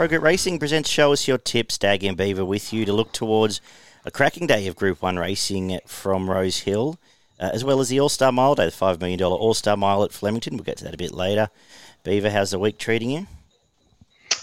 Progress Racing presents Show Us Your Tips. Dag and Beaver with you to look towards a cracking day of Group 1 racing from Rose Hill, uh, as well as the All Star Mile Day, the $5 million All Star Mile at Flemington. We'll get to that a bit later. Beaver, how's the week treating you?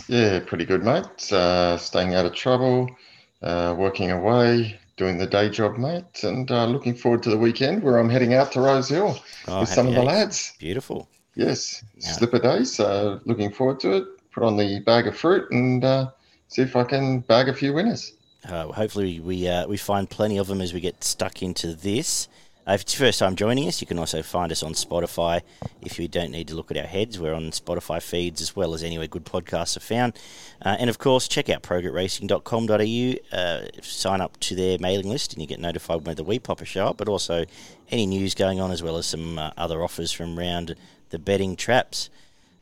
Yeah, pretty good, mate. Uh, staying out of trouble, uh, working away, doing the day job, mate, and uh, looking forward to the weekend where I'm heading out to Rose Hill oh, with some of the lads. Beautiful. Yes, yeah. slipper day, so looking forward to it put on the bag of fruit and uh, see if I can bag a few winners. Uh, hopefully, we uh, we find plenty of them as we get stuck into this. Uh, if it's your first time joining us, you can also find us on Spotify. If you don't need to look at our heads, we're on Spotify feeds as well as anywhere good podcasts are found. Uh, and of course, check out progressracing.com.au. Uh, sign up to their mailing list and you get notified whether we pop a show up, but also any news going on as well as some uh, other offers from around the betting traps.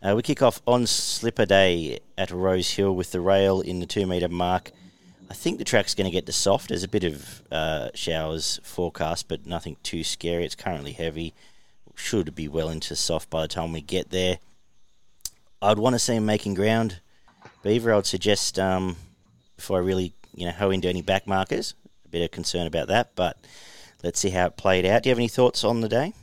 Uh, we kick off on Slipper Day at Rose Hill with the rail in the two metre mark. I think the track's going to get to soft. There's a bit of uh, showers forecast, but nothing too scary. It's currently heavy. Should be well into soft by the time we get there. I'd want to see him making ground. Beaver, I'd suggest um, before I really you know hoe into any back markers. A bit of concern about that, but let's see how it played out. Do you have any thoughts on the day?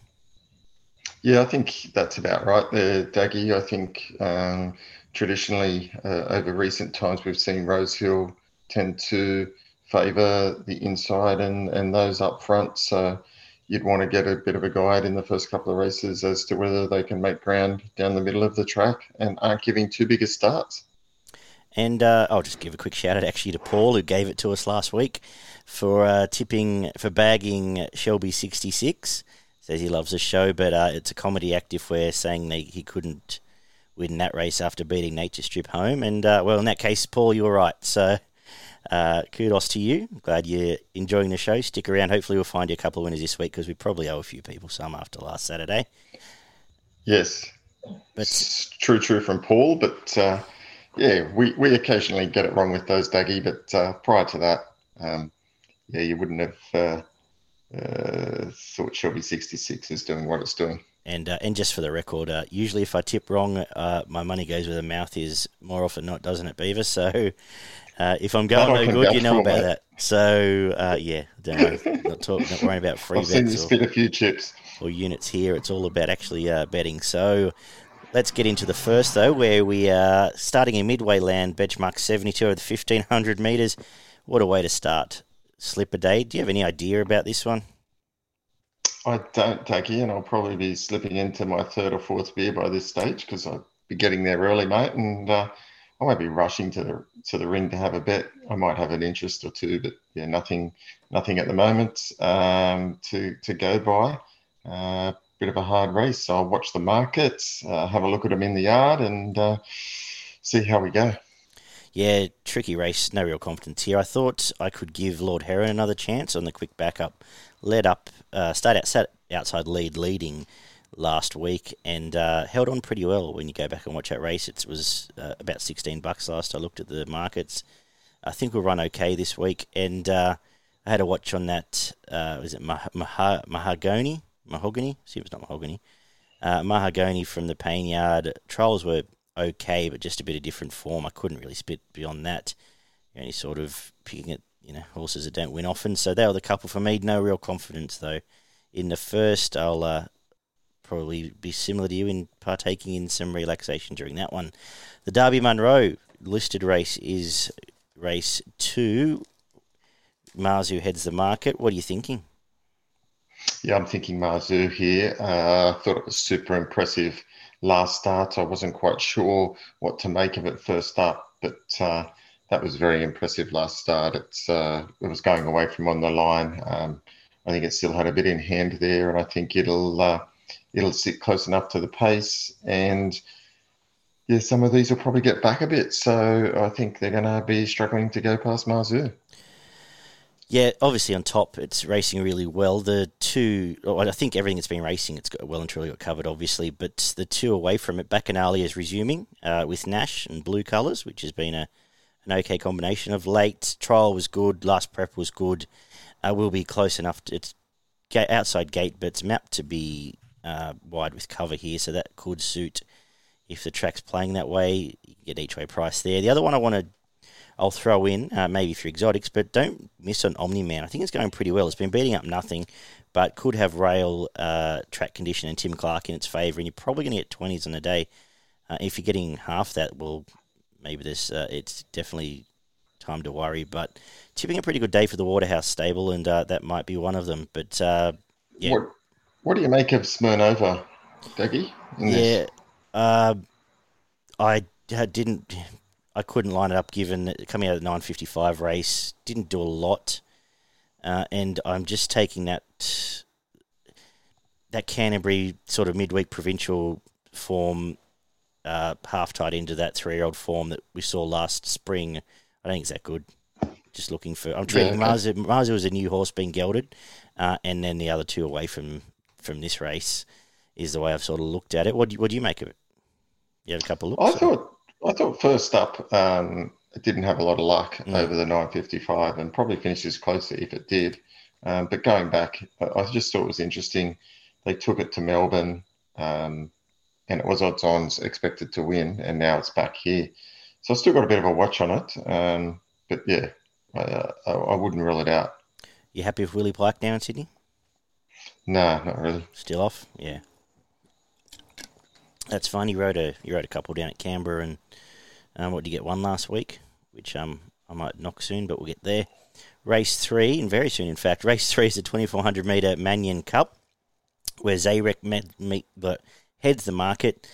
Yeah, I think that's about right there, Daggy. I think um, traditionally, uh, over recent times, we've seen Rosehill tend to favour the inside and, and those up front. So you'd want to get a bit of a guide in the first couple of races as to whether they can make ground down the middle of the track and aren't giving too big a starts. And uh, I'll just give a quick shout out actually to Paul who gave it to us last week for uh, tipping for bagging Shelby sixty six says he loves the show, but uh, it's a comedy act if we're saying that he couldn't win that race after beating Nature Strip home. And uh, well, in that case, Paul, you were right. So uh, kudos to you. Glad you're enjoying the show. Stick around. Hopefully, we'll find you a couple of winners this week because we probably owe a few people some after last Saturday. Yes, but it's true, true from Paul. But uh, yeah, we, we occasionally get it wrong with those, Dougie. But uh, prior to that, um, yeah, you wouldn't have uh, thought Shelby 66 is doing what it's doing. And uh, and just for the record, uh, usually if I tip wrong, uh, my money goes where the mouth is. More often not, doesn't it, Beaver? So uh, if I'm going no good, you know about mate. that. So uh, yeah, don't know, not, talk, not worrying about free I've bets. Or, a few chips or units here. It's all about actually betting. So. Let's get into the first, though, where we are starting in Midway Land, benchmark 72 of the 1500 metres. What a way to start slip a day. Do you have any idea about this one? I don't, Taki, and I'll probably be slipping into my third or fourth beer by this stage because I'll be getting there early, mate, and uh, I won't be rushing to the to the ring to have a bet. I might have an interest or two, but yeah, nothing, nothing at the moment um, to to go by. Uh, bit of a hard race, so I'll watch the markets, uh, have a look at them in the yard, and uh, see how we go. Yeah, tricky race, no real confidence here. I thought I could give Lord Heron another chance on the quick backup. Led up, uh, stayed out, sat outside lead leading last week and uh, held on pretty well when you go back and watch that race. It was uh, about 16 bucks last I looked at the markets. I think we'll run okay this week. And uh, I had a watch on that, uh, was it Mah- Mah- Mahogany? Mahogany? See, it was not Mahogany. Uh, Mahogany from the Payne Yard. Trials were okay, but just a bit of different form. I couldn't really spit beyond that. Only sort of picking at you know horses that don't win often. So they were the couple for me. No real confidence though. In the first, I'll uh, probably be similar to you in partaking in some relaxation during that one. The Darby Munro listed race is race two. Marzu heads the market. What are you thinking? Yeah, I'm thinking Marzu here. Uh, I thought it was super impressive last start. I wasn't quite sure what to make of it first up, but uh, that was very impressive last start. It's uh, it was going away from on the line. Um, I think it still had a bit in hand there, and I think it'll uh, it'll sit close enough to the pace. And yeah, some of these will probably get back a bit. So I think they're going to be struggling to go past Marzu. Yeah, obviously on top, it's racing really well. The two, I think everything that's been racing, it's got well and truly got covered, obviously. But the two away from it, Bacchanali is resuming uh, with Nash and blue colours, which has been a an okay combination of late. Trial was good, last prep was good. Uh, will be close enough. To, it's outside gate, but it's mapped to be uh, wide with cover here, so that could suit if the track's playing that way, you get each way price there. The other one I want to, I'll throw in uh, maybe for exotics, but don't miss on Omni Man. I think it's going pretty well. It's been beating up nothing, but could have rail uh, track condition and Tim Clark in its favour, and you're probably going to get twenties on a day. Uh, if you're getting half that, well, maybe this uh, it's definitely time to worry. But tipping a pretty good day for the Waterhouse stable, and uh, that might be one of them. But uh, yeah, what what do you make of Smirnova, Dougie? Yeah, uh, I didn't. I couldn't line it up given that coming out of the 955 race didn't do a lot, uh, and I'm just taking that that Canterbury sort of midweek provincial form uh, half tied into that three year old form that we saw last spring. I don't think it's that good. Just looking for. I'm treating yeah, Marzu. Marzu as a new horse being gelded, uh, and then the other two away from from this race is the way I've sort of looked at it. What do you, what do you make of it? You have a couple of looks. I thought I thought first up um, it didn't have a lot of luck mm. over the 955 and probably finishes closer if it did. Um, but going back, I just thought it was interesting. They took it to Melbourne. Um, and it was odds on expected to win, and now it's back here. So I've still got a bit of a watch on it, um, but yeah, I, uh, I, wouldn't rule it out. You happy with Willie Pike down in Sydney? No, not really. Still off? Yeah. That's fine. You rode a you rode a couple down at Canberra, and um, what did you get one last week? Which um I might knock soon, but we'll get there. Race three, and very soon, in fact. Race three is the 2400 metre Manion Cup, where Zarek met, meet, but heads the market.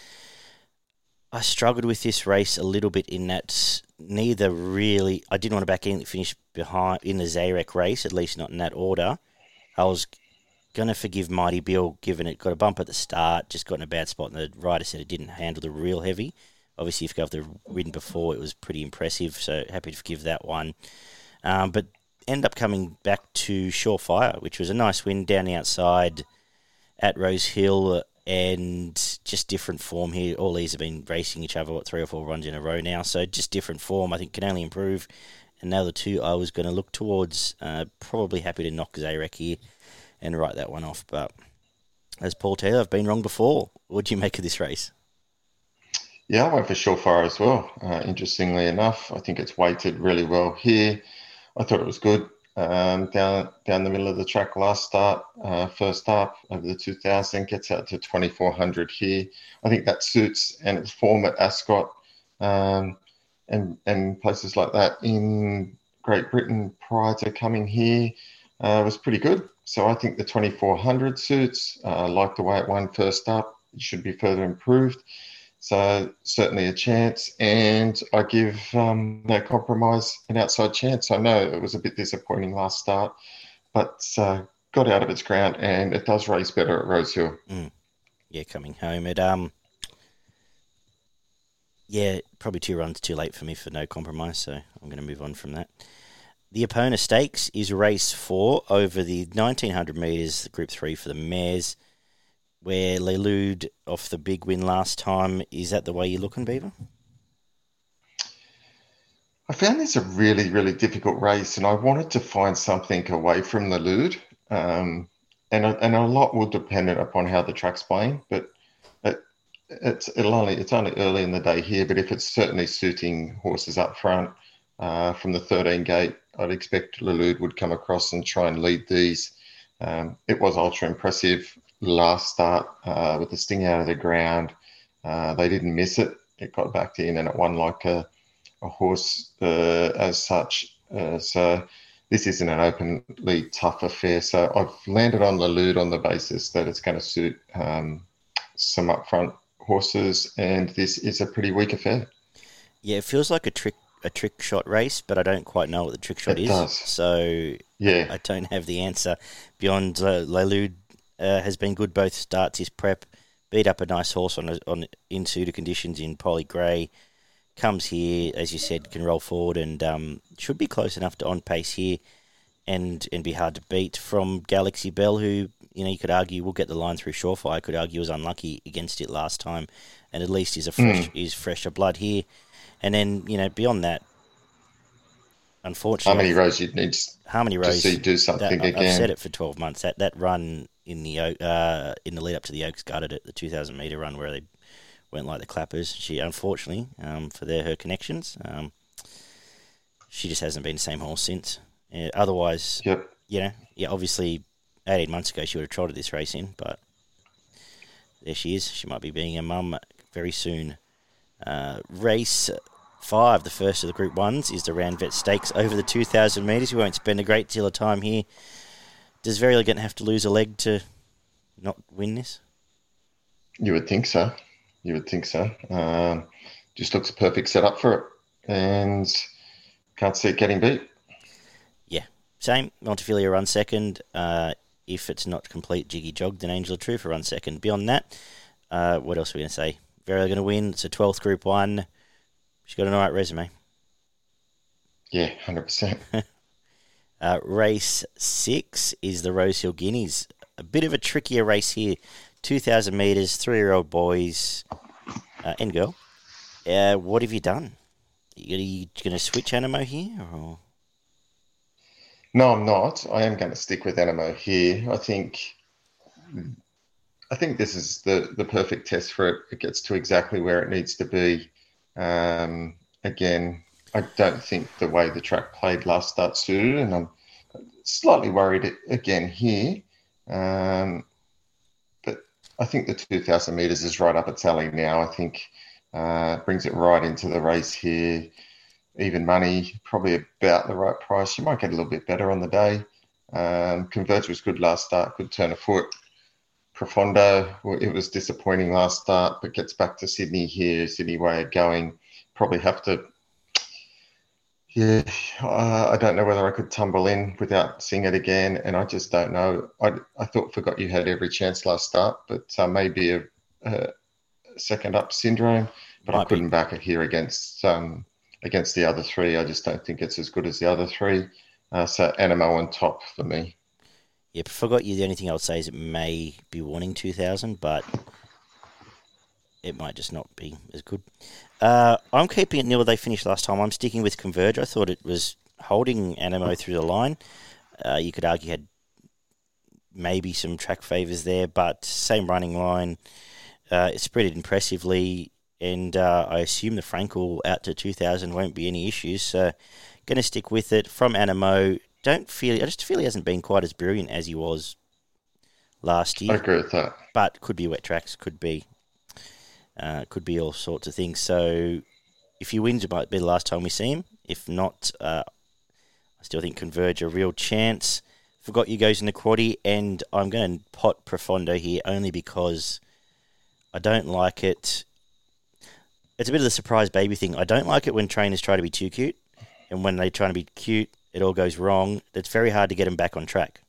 I struggled with this race a little bit in that neither really. I didn't want to back in finish behind in the Zarek race, at least not in that order. I was going to forgive Mighty Bill, given it got a bump at the start, just got in a bad spot, and the rider said it didn't handle the real heavy. Obviously, if you have got the ridden before, it was pretty impressive, so happy to forgive that one. Um, but end up coming back to Surefire, which was a nice win down the outside at Rose Hill and just different form here. All these have been racing each other, what, three or four runs in a row now. So just different form, I think, can only improve. And now the two I was going to look towards, uh, probably happy to knock Zarek here and write that one off. But as Paul Taylor, I've been wrong before. What do you make of this race? Yeah, I went for Surefire as well. Uh, interestingly enough, I think it's weighted really well here. I thought it was good um, down down the middle of the track last start, uh, first up over the 2000, gets out to 2400 here. I think that suits and its form at Ascot um, and and places like that in Great Britain prior to coming here uh, was pretty good. So I think the 2400 suits. Uh, like the way it won first up, should be further improved. So certainly a chance, and I give um, no compromise an outside chance. I know it was a bit disappointing last start, but uh, got out of its ground, and it does race better at Rosehill. Mm. Yeah, coming home it um, yeah, probably two runs too late for me for no compromise, so I'm going to move on from that. The Epona Stakes is race four over the 1900 metres, Group Three for the mares where Lelude off the big win last time. Is that the way you're looking, Beaver? I found this a really, really difficult race, and I wanted to find something away from Lelude. Um, and, a, and a lot will depend upon how the track's playing, but it, it's it'll only it's only early in the day here. But if it's certainly suiting horses up front uh, from the 13 gate, I'd expect Lelude would come across and try and lead these. Um, it was ultra impressive last start uh, with the sting out of the ground. Uh, they didn't miss it. It got back in and it won like a, a horse uh, as such. Uh, so this isn't an openly tough affair. So I've landed on Lelude on the basis that it's going to suit um, some upfront horses, and this is a pretty weak affair. Yeah, it feels like a trick a trick shot race, but I don't quite know what the trick shot it is. Does. So yeah, I don't have the answer beyond uh, Lelude uh, has been good both starts. His prep beat up a nice horse on a, on in suitor conditions in Polly Gray. Comes here, as you said, can roll forward and um, should be close enough to on pace here, and and be hard to beat from Galaxy Bell, who you know you could argue will get the line through Surefire. I could argue was unlucky against it last time, and at least is a fresh mm. is fresher blood here. And then you know beyond that, unfortunately, how many rows you'd need Harmony Rose to see do something that, again. I've said it for twelve months. That that run in the uh, in the lead up to the Oaks gutted it, the 2,000 meter run where they went like the clappers. She unfortunately um, for their her connections, um, she just hasn't been the same horse since. Uh, otherwise, yep. you know, yeah, obviously, eighteen months ago she would have trotted this race in, but there she is. She might be being a mum very soon. Uh, race five, the first of the Group Ones, is the Ranvet Stakes over the 2,000 metres. We won't spend a great deal of time here. Does Verry Elleegant have to lose a leg to not win this? You would think so. You would think so. Um, just looks a perfect setup for it, and can't see it getting beat. Yeah, same. Montefilia run second. Uh, if it's not complete jiggy jog, then Angel of Truth run second. Beyond that, uh, what else are we going to say? Very going to win. It's a 12th Group 1. She's got an alright resume. Yeah, 100%. uh, race 6 is the Rosehill Guineas. A bit of a trickier race here. 2,000 metres, three year old boys uh, and girl. Uh, what have you done? Are you going to switch Anamoe here? Or? No, I'm not. I am going to stick with Anamoe here. I think I think this is the, the perfect test for it. It gets to exactly where it needs to be. Um, again, I don't think the way the track played last start suited, and I'm slightly worried again here. Um, but I think the 2,000 metres is right up its alley now. I think uh, brings it right into the race here. Even money, probably about the right price. You might get a little bit better on the day. Um, Converge was good last start, good turn of foot. Profondo, it was disappointing last start, but gets back to Sydney here. Sydney way of going. Probably have to. Yeah, uh, I don't know whether I could tumble in without seeing it again, and I just don't know. I, I thought forgot you had every chance last start, but uh, maybe a, a, second up syndrome. But Might I couldn't be. back it here against um, against the other three. I just don't think it's as good as the other three. Uh, so Anamoe on top for me. Yeah, forgot you. The only thing I would say is it may be warning 2000, but it might just not be as good. Uh, I'm keeping it nil. They finished last time. I'm sticking with Converge. I thought it was holding Anamoe through the line. Uh, you could argue had maybe some track favours there, but same running line. Uh, it spread it impressively, and uh, I assume the Frankel out to 2000 won't be any issues. So, going to stick with it from Anamoe don't feel. I just feel he hasn't been quite as brilliant as he was last year. I agree with that. But could be wet tracks. Could be. Uh, could be all sorts of things. So if he wins, it might be the last time we see him. If not, uh, I still think Converge a real chance. Forgot you goes in the quaddy, and I'm going to pot Profondo here only because I don't like it. It's a bit of the surprise baby thing. I don't like it when trainers try to be too cute, and when they try to be cute, it all goes wrong. It's very hard to get them back on track.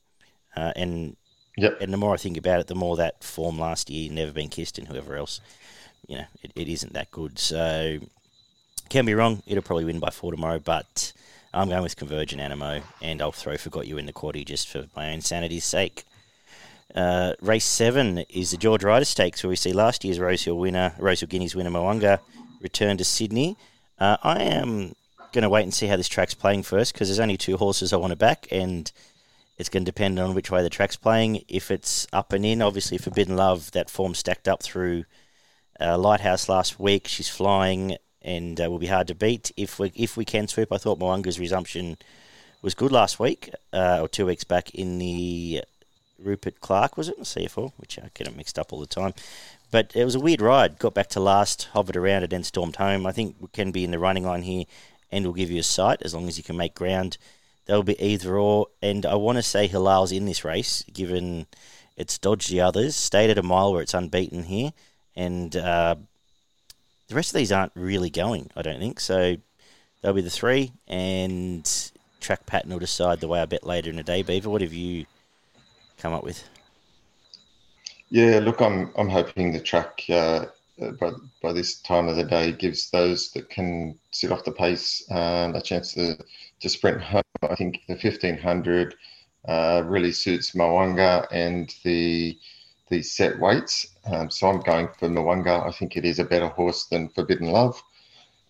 Uh, and yep. and the more I think about it, the more that form last year, never been kissed, and whoever else, you know, it, it isn't that good. So can be wrong. It'll probably win by four tomorrow, but I'm going with Convergent Anamoe, and I'll throw Forgot You in the quaddy just for my own sanity's sake. Uh, race seven is the George Ryder Stakes, where we see last year's Rosehill winner, Rosehill Guineas winner Mo'unga, return to Sydney. Uh, I am going to wait and see how this track's playing first because there's only two horses I want to back, and it's going to depend on which way the track's playing. If it's up and in, obviously Forbidden Love, that form stacked up through uh, Lighthouse last week. She's flying and uh, will be hard to beat. If we if we can sweep, I thought Mo'unga's resumption was good last week uh, or two weeks back in the Rupert Clarke, was it? CFL, which I get it mixed up all the time. But it was a weird ride. Got back to last, hovered around and then stormed home. I think we can be in the running line here and will give you a sight as long as you can make ground. That'll be either or. And I want to say Hilal's in this race, given it's dodged the others. Stayed at a mile where it's unbeaten here. And uh, the rest of these aren't really going, I don't think. So they'll be the three. And track pattern will decide the way I bet later in the day. Beaver, what have you come up with? Yeah, look, I'm I'm hoping the track uh, by, by this time of the day gives those that can sit off the pace um, a chance to, to sprint home. I think the 1500 uh, really suits Mo'unga and the the set weights. Um, so I'm going for Mo'unga. I think it is a better horse than Forbidden Love.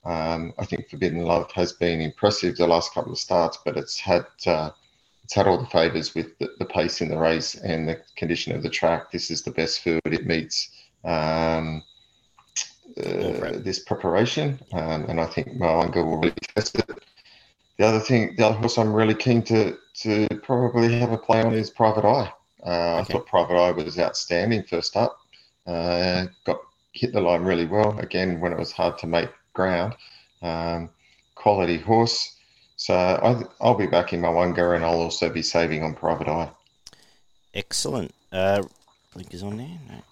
Um, I think Forbidden Love has been impressive the last couple of starts, but it's had uh, it's had all the favours with the, the, pace in the race and the condition of the track. This is the best field it meets. Um, uh, this preparation, um, and I think my Mo'unga will really test it. The other thing, the other horse I'm really keen to to probably have a play on is Private Eye. Uh, okay. I thought Private Eye was outstanding first up. Uh, got hit the line really well again when it was hard to make ground. Um, quality horse. So I, will be backing Mo'unga and I'll also be saving on Private Eye. Excellent. Uh, link is on there. No.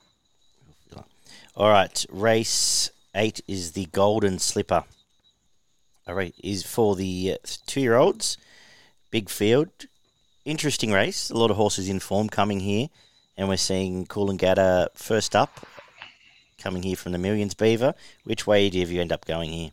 All right, race eight is the Golden Slipper. All right, is for the uh, two-year-olds. Big field, interesting race. A lot of horses in form coming here, and we're seeing Coolangatta first up, coming here from the Millions Beaver. Which way do you end up going here?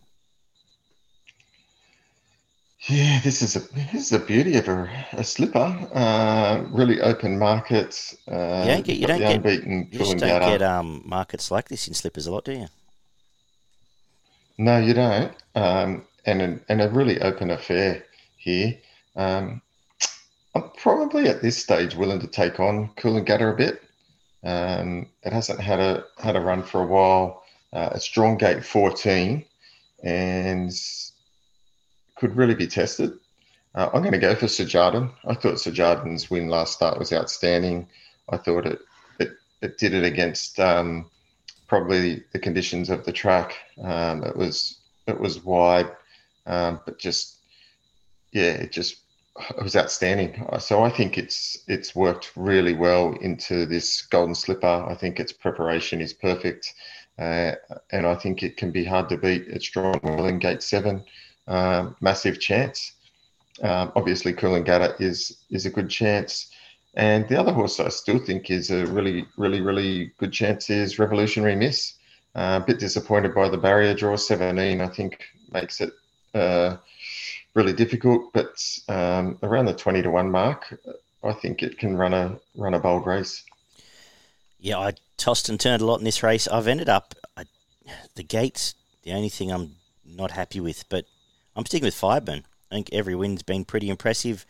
Yeah, this is a this is the beauty of a, a slipper. Uh, really open markets. Uh, you don't get you don't get, unbeaten you don't get um, markets like this in slippers a lot, do you? No, you don't. Um, and a, and a really open affair here. Um, I'm probably at this stage willing to take on Coolangatta a bit. Um, it hasn't had a had a run for a while. Uh, it's drawn gate 14, and could really be tested. Uh, I'm going to go for Sejardan. I thought Sejardan's win last start was outstanding. I thought it it, it did it against um, probably the conditions of the track. Um, it was it was wide, um, but just yeah, it just it was outstanding. So I think it's it's worked really well into this golden slipper. I think its preparation is perfect, uh, and I think it can be hard to beat. It's drawn well in gate seven um, massive chance. Um, obviously, Coolangatta is is a good chance, and the other horse I still think is a really, really, really good chance is Revolutionary Miss. Uh, a bit disappointed by the barrier draw. 17, I think, makes it uh, really difficult, but um, around the 20 to one mark, I think it can run a run a bold race. Yeah, I tossed and turned a lot in this race. I've ended up I, the gates. The only thing I'm not happy with, but I'm sticking with Fireburn. I think every win's been pretty impressive.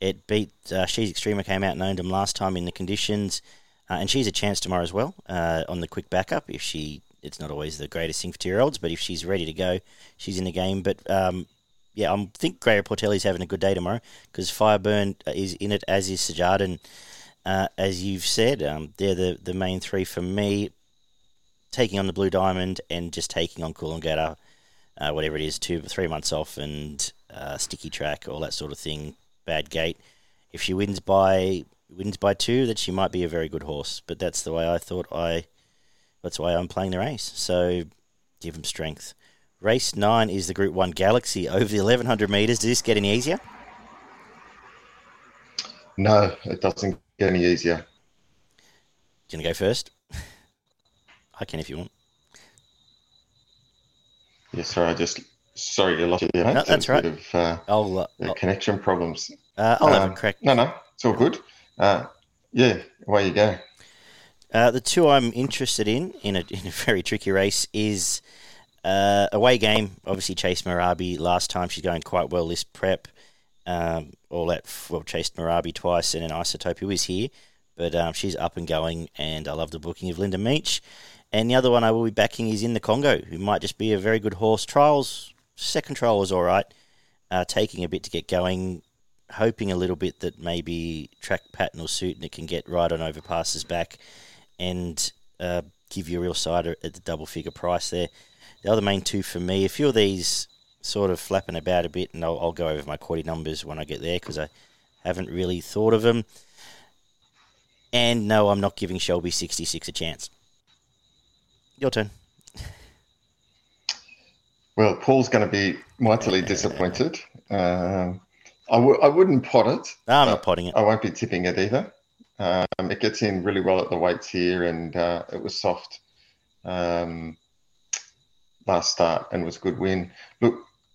It beat uh, She's Extreme came out and owned him last time in the conditions, uh, and she's a chance tomorrow as well uh, on the quick backup. If she, it's not always the greatest thing for two year olds, but if she's ready to go, she's in the game. But um, yeah, I think Gary Portelli's having a good day tomorrow because Fireburn is in it, as is Sajard, and uh, as you've said, um, they're the the main three for me. Taking on the Blue Diamond and just taking on Cool and Coolangatta uh, whatever it is, two, three months off and uh, sticky track, all that sort of thing. Bad gate. If she wins by wins by two, that she might be a very good horse. But that's the way I thought I. That's why I'm playing the race. So give him strength. Race nine is the Group One Galaxy over the 1100 meters. Does this get any easier? No, it doesn't get any easier. You Gonna go first? I can if you want. Yeah, sorry, I just sorry you lost you there. No, that's right. Of, uh, I'll, uh, I'll, connection problems. Uh, I'll um, have a crack. No, no, it's all good. Uh, yeah, away you go. Uh, the two I'm interested in in a, in a very tricky race is uh, away game. Obviously, Chase Marabi last time she's going quite well this prep. Um, all that well, chased Marabi twice and an Isotope who is here, but um, she's up and going, and I love the booking of Linda Meech. And the other one I will be backing is in the Congo, who might just be a very good horse. Trials, second trial was all right, uh, taking a bit to get going, hoping a little bit that maybe track pattern will suit and it can get right on overpasses back and uh, give you a real side at the double figure price there. The other main two for me, a few of these sort of flapping about a bit, and I'll, I'll go over my quality numbers when I get there because I haven't really thought of them. And no, I'm not giving Shelby 66 a chance. Your turn. Well, Paul's going to be mightily disappointed. Um, I w- I wouldn't pot it. No, I'm not potting it. I won't be tipping it either. Um, it gets in really well at the weights here, and uh, it was soft um, last start and was a good win. Look,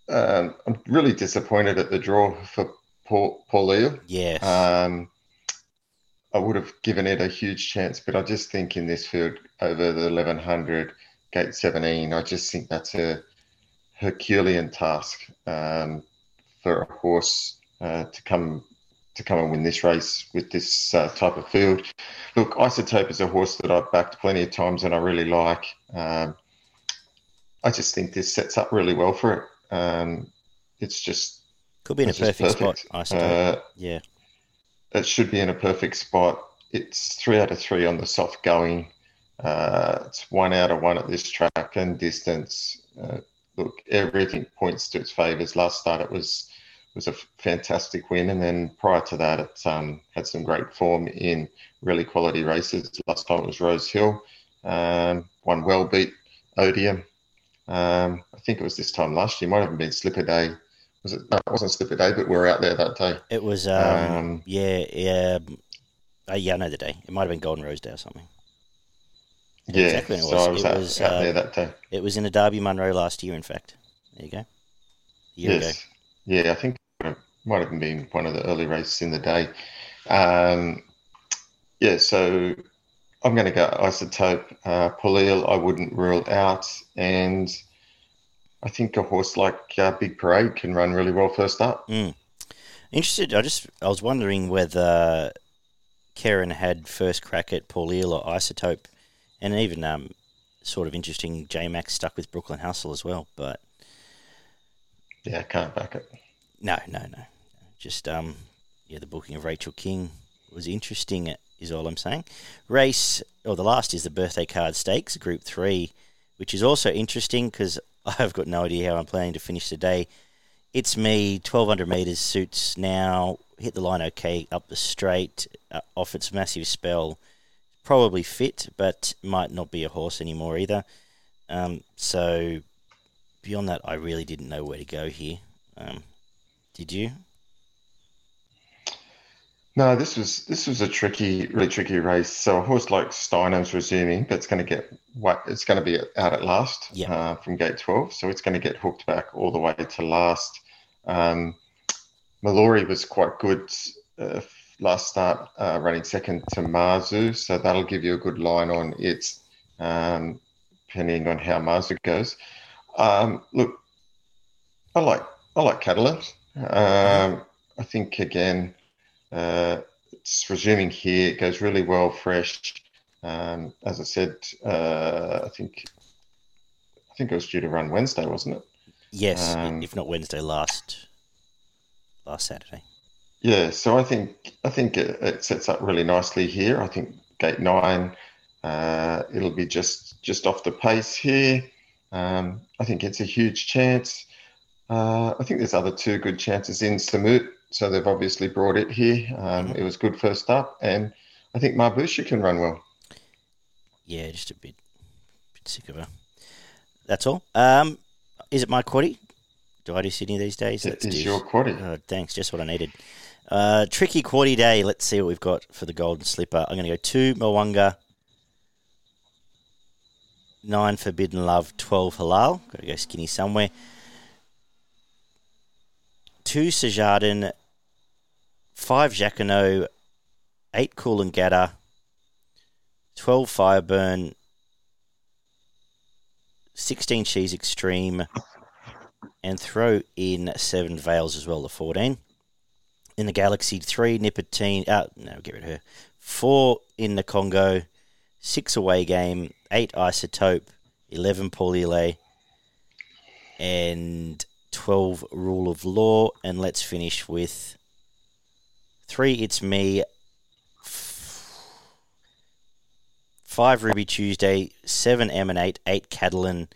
um, I'm really disappointed at the draw for Paul, Paul Leo. Yeah. Um, I would have given it a huge chance, but I just think in this field over the 1100, gate 17, I just think that's a Herculean task um, for a horse uh, to come to come and win this race with this uh, type of field. Look, Isotope is a horse that I've backed plenty of times and I really like. Um, I just think this sets up really well for it. Um, it's just could be in a perfect, perfect, spot. I suppose. Uh, yeah, it should be in a perfect spot. It's three out of three on the soft going. Uh, it's one out of one at this track and distance. Uh, look, everything points to its favours. Last start, it was was a fantastic win, and then prior to that, it um, had some great form in really quality races. Last time it was Rose Hill, um, one well beat Odium. Um, I think it was this time last year. Might have been Slipper Day. Was it? No, it wasn't Slipper Day, but we were out there that day. It was. Um, um, yeah, yeah, uh, yeah. I know the day. It might have been Golden Rose Day or something. Yeah, exactly. so was. I was, it out, was out uh, there that day. It was in a Darby Munro last year. In fact, there you go. Yes. ago. Yeah, I think it might have been one of the early races in the day. Um, yeah, so I'm going to go isotope. Uh, Polil, I wouldn't rule out. And I think a horse like uh, Big Parade can run really well first up. Mm. Interested. I just I was wondering whether Karen had first crack at Paul or Isotope, and even um, sort of interesting. J Max stuck with Brooklyn Hustle as well, but yeah, I can't back it. No, no, no. Just um, yeah, the booking of Rachel King was interesting is all I'm saying. Race, or the last is the Birthday Card Stakes, Group 3, which is also interesting because I've got no idea how I'm planning to finish the day. It's me, 1200 metres suits now, hit the line okay up the straight, uh, off its massive spell. Probably fit, but might not be a horse anymore either. Um, so beyond that, I really didn't know where to go here. Um, did you? No, this was this was a tricky, really tricky race. So a horse like Steino's resuming, but it's going to get what it's going to be out at last yeah. uh, from gate twelve. So it's going to get hooked back all the way to last. Um, Mallory was quite good uh, last start, uh, running second to Marzu. So that'll give you a good line on it, um, depending on how Marzu goes. Um, look, I like I like Catalan. Um, I think again uh, it's resuming here. It goes really well fresh. Um, as I said, uh, I think I think it was due to run Wednesday, wasn't it? Yes, um, if not Wednesday last last Saturday. Yeah, so I think I think it, it sets up really nicely here. I think gate nine, uh, it'll be just just off the pace here. Um, I think it's a huge chance. Uh, I think there's other two good chances in Samut so they've obviously brought it here. Um, mm-hmm. It was good first up, and I think Marbusha can run well. Yeah, just a bit, bit sick of her. That's all. Um, is it my quaddy? Do I do Sydney these days? It is your quaddy. Oh, thanks, just what I needed. Uh, tricky quaddy day. Let's see what we've got for the Golden Slipper. I'm going to go two Mo'unga, nine Forbidden Love, twelve Hilal. Got to go skinny somewhere. Two Sejardan, five Jacquinot, eight Coolangatta, 12 Fireburn, 16 She's Extreme, and throw in seven Veils as well, the 14. In the Galaxy, three Nippertine, uh, no, get rid of her. Four in the Congo, six away game, eight Isotope, 11 Paulile, and 12 Rule of Law. And let's finish with Three, it's me. Five, Ruby Tuesday. Seven, Emanate. Eight, Catalan.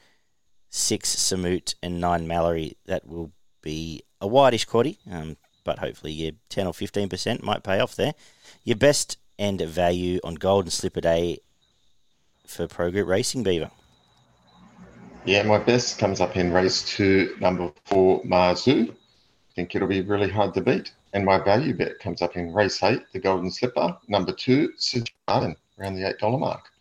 Six, Samut. And nine, Mallory. That will be a whitish quaddy, um, but hopefully your 10 or 15% might pay off there. Your best end value on Golden Slipper Day for Progress Racing, Beaver. Yeah, my best comes up in race two, number four, Marzu. I think it'll be really hard to beat. And my value bet comes up in race eight, the Golden Slipper. Number two, Sid Martin, around the $8 mark.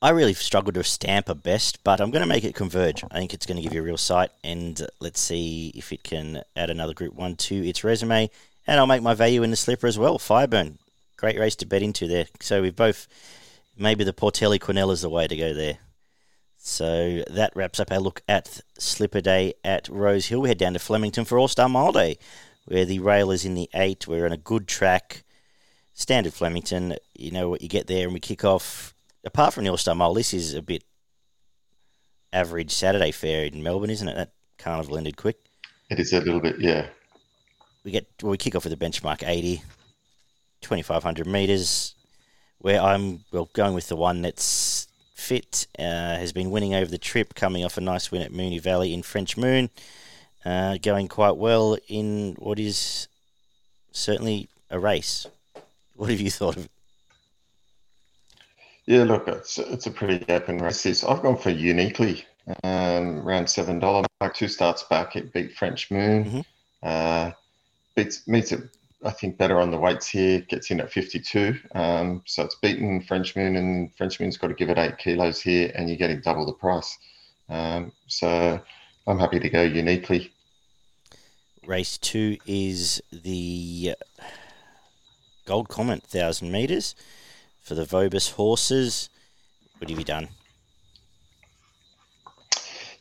I really struggled to stamp a best, but I'm going to make it converge. I think it's going to give you a real sight, and let's see if it can add another Group 1 to its resume. And I'll make my value in the slipper as well. Fireburn, great race to bet into there. So we've both, maybe the Portelli Quinella is the way to go there. So that wraps up our look at Slipper Day at Rose Hill. We head down to Flemington for All Star Mile Day where the rail is in the eight. We're on a good track. Standard Flemington, you know what you get there, and we kick off. Apart from the All Star Mile, this is a bit average Saturday fair in Melbourne, isn't it? That carnival ended quick. It is a little bit, yeah. We get well, we kick off with a benchmark 80, 2500 meters, where I'm well going with the one that's fit. Uh, has been winning over the trip, coming off a nice win at Moonee Valley in French Moon, uh, going quite well in what is certainly a race. What have you thought of it? Yeah, look, it's it's a pretty open race. This I've gone for uniquely um, around seven dollar mark. Two starts back, it beat French Moon. Mhm. Uh, beats meets it, I think, better on the weights here. Gets in at fifty two. Um, so it's beaten French Moon, and French Moon's got to give it eight kilos here, and you're getting double the price. Um, so I'm happy to go uniquely. Race two is the Gold Comet thousand meters for the Vobis horses. What have you done?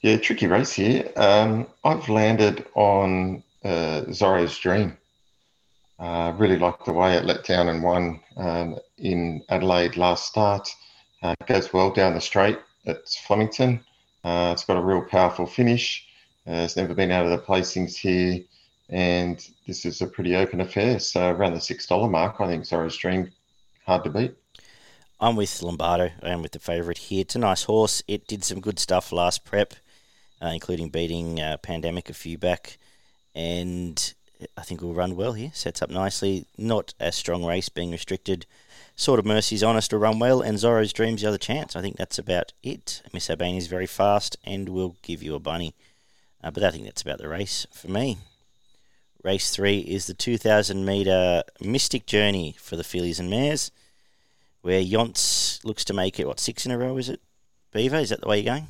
Yeah, tricky race here. Um, I've landed on uh, Zorro's Dream. Uh, really like the way it let down and won um, in Adelaide last start. Uh, goes well down the straight at Flemington. Uh, it's got a real powerful finish. Uh, it's never been out of the placings here, and this is a pretty open affair. So around the six dollar mark, I think Zorro's Dream hard to beat. I'm with Lombardo. I am with the favourite here. It's a nice horse. It did some good stuff last prep, uh, including beating uh, Pandemic a few back, and I think will run well here. Sets up nicely. Not a strong race, being restricted. Sort of Mercy's honest to run well, and Zorro's Dream's the other chance. I think that's about it. Miss Albany is very fast and will give you a bunny. Uh, but I think that's about the race for me. Race three is the 2,000 metre Mystic Journey for the fillies and mares, where Yonts looks to make it, what, six in a row, is it? Beaver, is that the way you're going?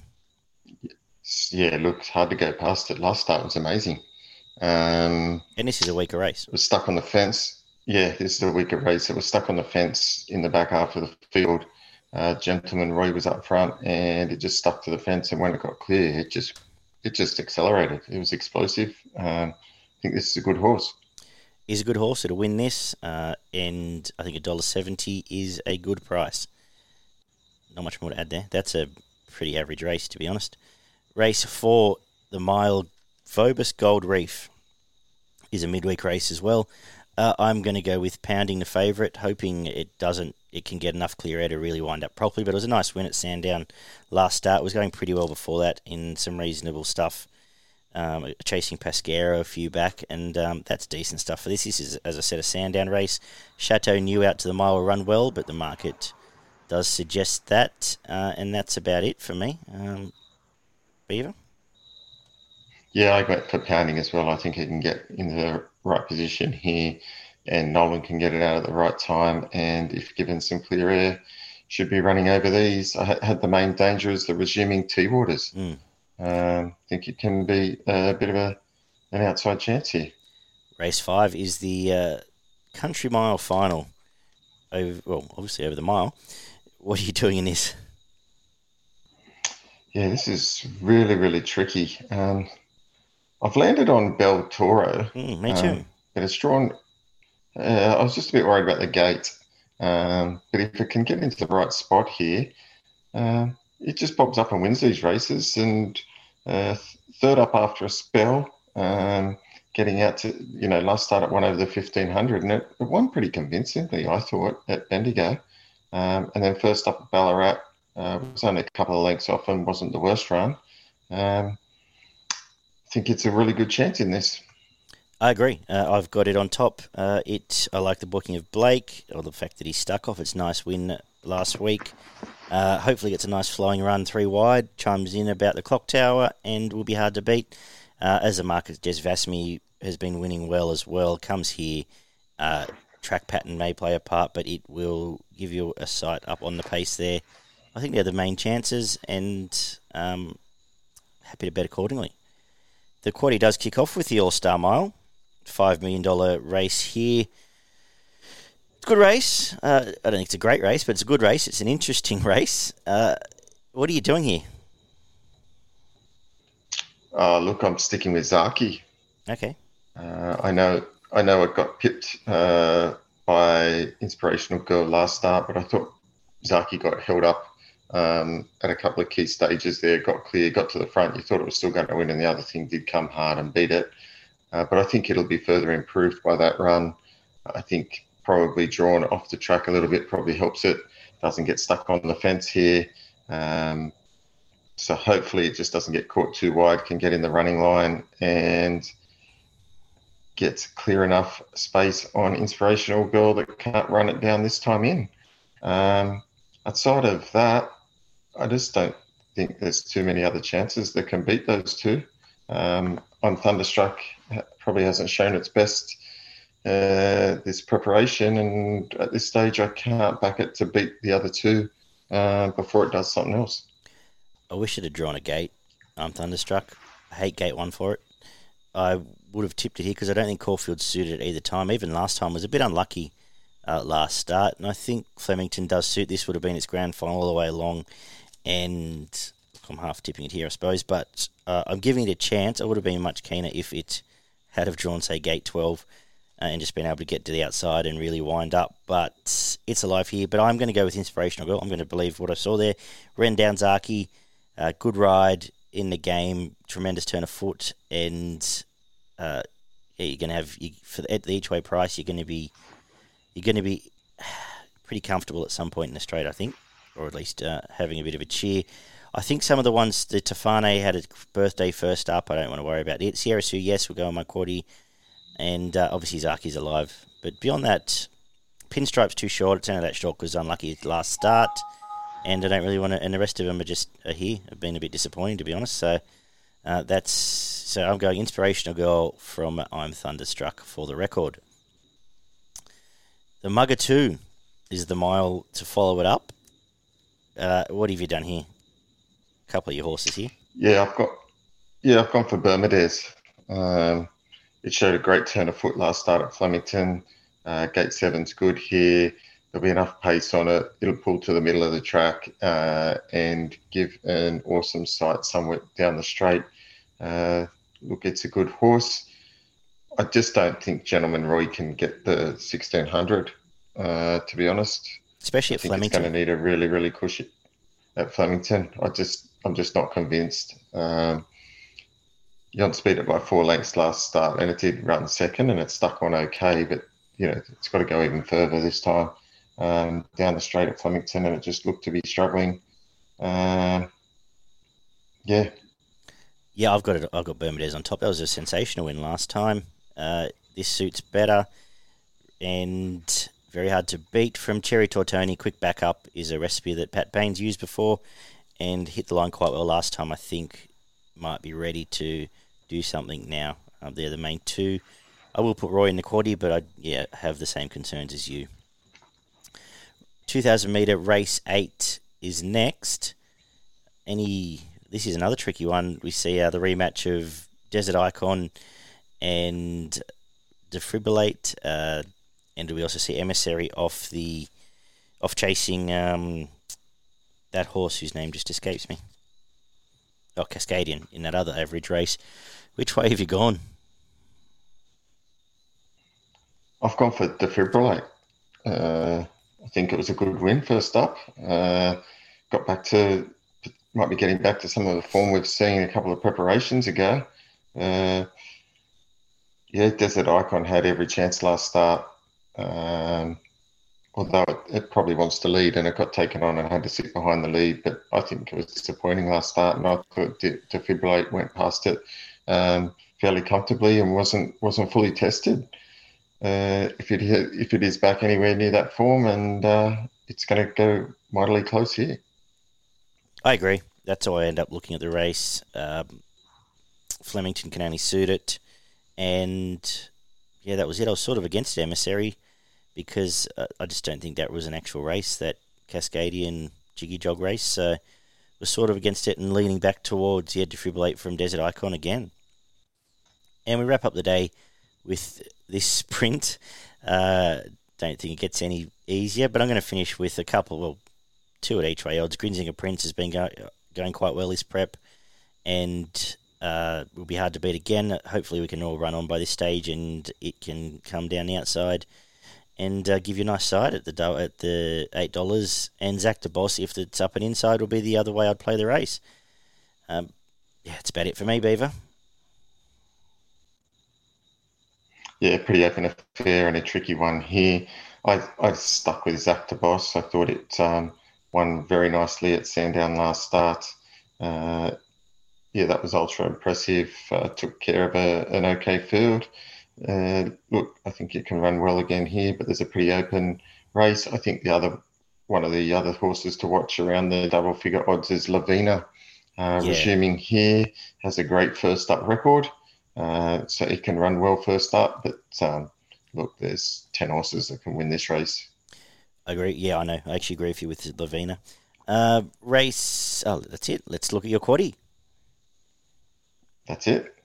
Yeah, look, hard to go past it. Last start was amazing. Um, And this is a weaker race. It was stuck on the fence. Yeah, this is a weaker race. It was stuck on the fence in the back half of the field. Uh, Gentleman Roy was up front, and it just stuck to the fence. And when it got clear, it just it just accelerated. It was explosive. Um, I think this is a good horse. Is a good horse. It'll win this, uh, and I think a dollar seventy is a good price. Not much more to add there. That's a pretty average race, to be honest. Race four, the mile Vobis Gold Reef, is a midweek race as well. Uh, I'm going to go with pounding the favourite, hoping it doesn't. It can get enough clear air to really wind up properly. But it was a nice win at Sandown last start. It was going pretty well before that in some reasonable stuff. Um, chasing Pasquero a few back, and um, that's decent stuff for this. This is, as I said, a Sandown race. Chateau New out to the mile will run well, but the market does suggest that, uh, and that's about it for me. Um, Beaver? Yeah, I went for pounding as well. I think he can get in the right position here, and Nolan can get it out at the right time. And if given some clear air, should be running over these. I had the main danger is the resuming T waters. Mm. Um, I think it can be a bit of a an outside chance here. Race five is the uh, country mile final. Over, well, obviously over the mile. What are you doing in this? Yeah, this is really, really tricky. Um, I've landed on Bel Toro, Mm, me too. Um, but it's drawn. Uh, I was just a bit worried about the gate, um, but if it can get into the right spot here, um, it just pops up and wins these races. And uh, third up after a spell, um, getting out to you know last start at one over the fifteen hundred, and it, it won pretty convincingly, I thought, at Bendigo. Um, and then first up at Ballarat uh, was only a couple of lengths off and wasn't the worst run. Um, think it's a really good chance in this. I agree. Uh, I've got it on top. Uh, it. I like the booking of Blake, or the fact that he stuck off. It's nice win last week. Uh, hopefully, gets a nice flowing run three wide. Chimes in about the clock tower and will be hard to beat. Uh, as the market, Des Vasmy has been winning well as well. Comes here. Uh, track pattern may play a part, but it will give you a sight up on the pace there. I think they're the main chances, and um, happy to bet accordingly. The quaddy does kick off with the All Star Mile five million dollar race here. It's a good race. Uh, I don't think it's a great race, but it's a good race. It's an interesting race. Uh, what are you doing here? Uh, look, I'm sticking with Zaaki. Okay. Uh, I know, I know, it got pipped uh, by Inspirational Girl last start, but I thought Zaaki got held up um, at a couple of key stages there, got clear, got to the front. You thought it was still going to win, and the other thing did come hard and beat it. Uh, but I think it'll be further improved by that run. I think probably drawn off the track a little bit probably helps it. Doesn't get stuck on the fence here. Um, so hopefully it just doesn't get caught too wide, can get in the running line and gets clear enough space on Inspirational Girl that can't run it down this time in. Um, outside of that, I just don't think there's too many other chances that can beat those two. Um, I'm Thunderstruck probably hasn't shown its best uh, this preparation, and at this stage, I can't back it to beat the other two uh, before it does something else. I wish it had drawn a gate. I'm thunderstruck. I hate gate one for it. I would have tipped it here because I don't think Caulfield suited it either time. Even last time was a bit unlucky uh, last start, and I think Flemington does suit. This would have been its grand final all the way along, and I'm half tipping it here, I suppose. But uh, I'm giving it a chance. I would have been much keener if it had have drawn, say, gate 12 uh, and just been able to get to the outside and really wind up. But it's alive here. But I'm going to go with Inspirational Girl. I'm going to believe what I saw there. Ren down uh, good ride in the game, tremendous turn of foot, and uh, yeah, you're going to have you, for the, at the each way price. You're going to be you're going to be pretty comfortable at some point in the straight, I think, or at least uh, having a bit of a cheer. I think some of the ones, the Tofane had a birthday first up. I don't want to worry about it. Sierra Sue, yes, we'll go on my quaddy. And uh, obviously Zaaki's alive. But beyond that, Pinstripe's too short. It's only that short because unlucky last start. And I don't really want to. And the rest of them are just are here. Have been a bit disappointing, to be honest. So uh, that's. So I'm going inspirational girl from I'm Thunderstruck for the record. The Mugger 2 is the mile to follow it up. Uh, what have you done here? A couple of your horses here. Yeah, I've got. Yeah, I've gone for Bermudez. Um, it showed a great turn of foot last start at Flemington. Uh, gate seven's good here. There'll be enough pace on it. It'll pull to the middle of the track uh, and give an awesome sight somewhere down the straight. Uh, look, it's a good horse. I just don't think Gentleman Roy can get the 1600, uh, to be honest. Especially at Flemington. It's going to need a really, really cushy at Flemington. I just, I'm just not convinced. Um, You'd speed it by four lengths last start, and it did run second, and it stuck on okay. But you know, it's got to go even further this time um, down the straight at Flemington, and it just looked to be struggling. Um, yeah, yeah, I've got it. I've got Bermudez on top. That was a sensational win last time. Uh, this suits better, and very hard to beat from Cherry Tortoni. Quick backup is a recipe that Pat Baines used before, and hit the line quite well last time. I think might be ready to do something now. Um, they're the main two. I will put Roy in the quaddy, but I yeah have the same concerns as you. 2000 meter race eight is next. Any this is another tricky one. We see uh, the rematch of Desert Icon and Defibrillate, uh, and we also see Emissary off the off chasing um, that horse whose name just escapes me or Cascadian in that other average race. Which way have you gone? I've gone for Defibrillate. Uh, I think it was a good win first up. Uh, got back to, might be getting back to some of the form we've seen a couple of preparations ago. Uh, yeah, Desert Icon had every chance last start. Um, although it, it, probably wants to lead and it got taken on and had to sit behind the lead. But I think it was disappointing last start, and I thought Defibrillate went past it um, fairly comfortably and wasn't wasn't fully tested. Uh, if it if it is back anywhere near that form, and uh, it's going to go mightily close here. I agree. That's how I end up looking at the race. Um, Flemington can only suit it, and yeah, that was it. I was sort of against Emissary because uh, I just don't think that was an actual race, that Cascadian Jiggy Jog race. So was sort of against it and leaning back towards the defibrillate from Desert Icon again. And we wrap up the day with this sprint. Uh, don't think it gets any easier, but I'm going to finish with a couple, well, two at each way odds. Grinzinger Prince has been go- going quite well this prep, and uh, will be hard to beat again. Hopefully, we can all run on by this stage and it can come down the outside and uh, give you a nice side at the at the eight dollars. And Zach the Boss, if it's up and inside, will be the other way I'd play the race. Um, yeah, that's about it for me, Beaver. Yeah, pretty open affair and a tricky one here. I I stuck with Zach the Boss. I thought it um, won very nicely at Sandown last start. Uh, yeah, that was ultra impressive. Uh, took care of a, an okay field. Uh, look, I think it can run well again here, but there's a pretty open race. I think the other one of the other horses to watch around the double figure odds is Lavina. Uh, Yeah. Resuming here has a great first up record, uh, so it can run well first up. But um, look, there's ten horses that can win this race. I agree. Yeah, I know. I actually agree with you with Lavina. Uh, race. Oh, that's it. Let's look at your quaddy. That's it.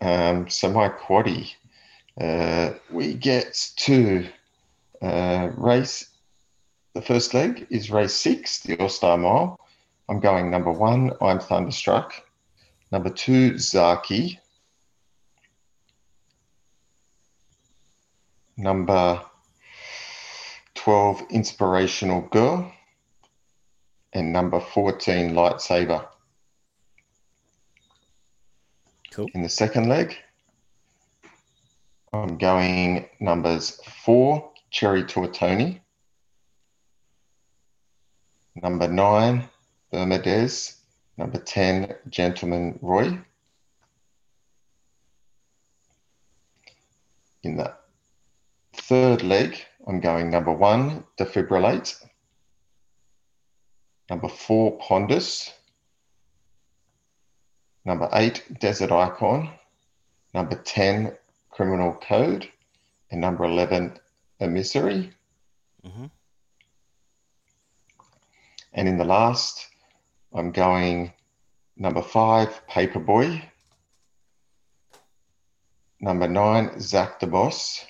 Um, so my quaddy, uh, we get to uh, race. The first leg is race six, the All Star Mile. I'm going number one. I'm thunderstruck. Number two, Zaaki. Number twelve, Inspirational Girl. And number fourteen, Lightsaber. Cool. In the second leg, I'm going numbers four, Cherry Tortoni. Number nine, Bermudez. Number 10, Gentleman Roy. In the third leg, I'm going number one, Defibrillate. Number four, Pondus. Number eight, Desert Icon. Number 10, Criminal Code. And number 11, Emissary. hmm And in the last, I'm going number five, Paperboy. Number nine, Zach the Boss.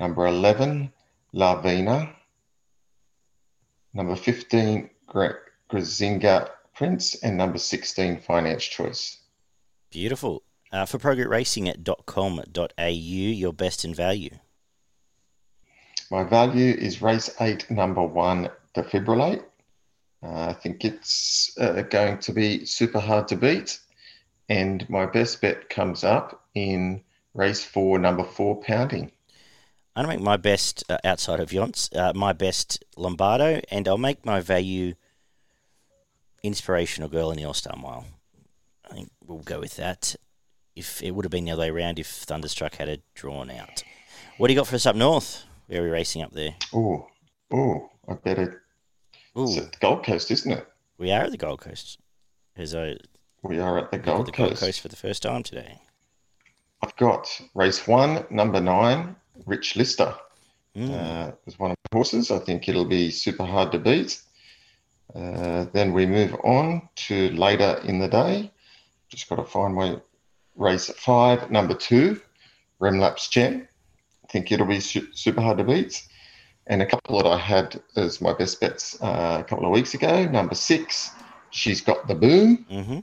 Number 11, Lavina. Number 15, Gre- Grazinga Prince. And number 16, Finance Choice. Beautiful. Uh, for progressracing.com.au, your best in value. My value is race eight, number one, Defibrillate. Uh, I think it's uh, going to be super hard to beat. And my best bet comes up in race four, number four, Pounding. I'm going to make my best uh, outside of Yonts, uh, my best Lombardo, and I'll make my value Inspirational Girl in the All Star Mile. I think we'll go with that. If it would have been the other way around, if Thunderstruck had it drawn out. What do you got for us up north? Where are we racing up there? Oh, oh, I better. It's Ooh, at the Gold Coast, isn't it? we are at the Gold Coast. As I We are at the Gold the Gold Coast. Coast for the first time today. I've got race one, number nine, Rich Lister. Mm. Uh, was one of the horses. I think it'll be super hard to beat. Uh, then we move on to later in the day. Just got to find my race at five, number two, Remlaps Gem. I think it'll be su- super hard to beat. And a couple that I had as my best bets uh, a couple of weeks ago. Number six, she's got the boom. hmm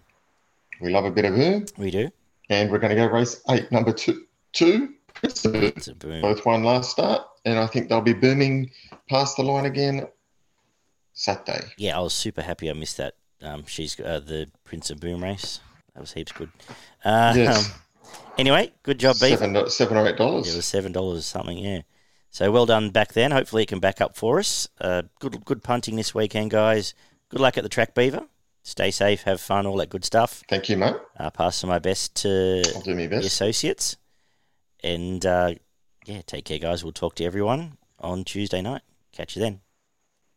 We love a bit of boom. We do. And we're going to go race eight, number two, two, Prince of Boom. It's a boom. Both won last start, and I think they'll be booming past the line again Saturday. Yeah, I was super happy I missed that. Um, she's uh, the Prince of Boom race. That was heaps good. Uh, Yes. um, anyway, good job, Beef. Seven, seven or eight dollars. It was seven dollars or something. Yeah. So well done back then. Hopefully it can back up for us. Uh, good good punting this weekend, guys. Good luck at the track, Beaver. Stay safe, have fun, all that good stuff. Thank you, mate. Uh, pass on my best to I'll do my the associates, and uh, yeah, take care, guys. We'll talk to everyone on Tuesday night. Catch you then.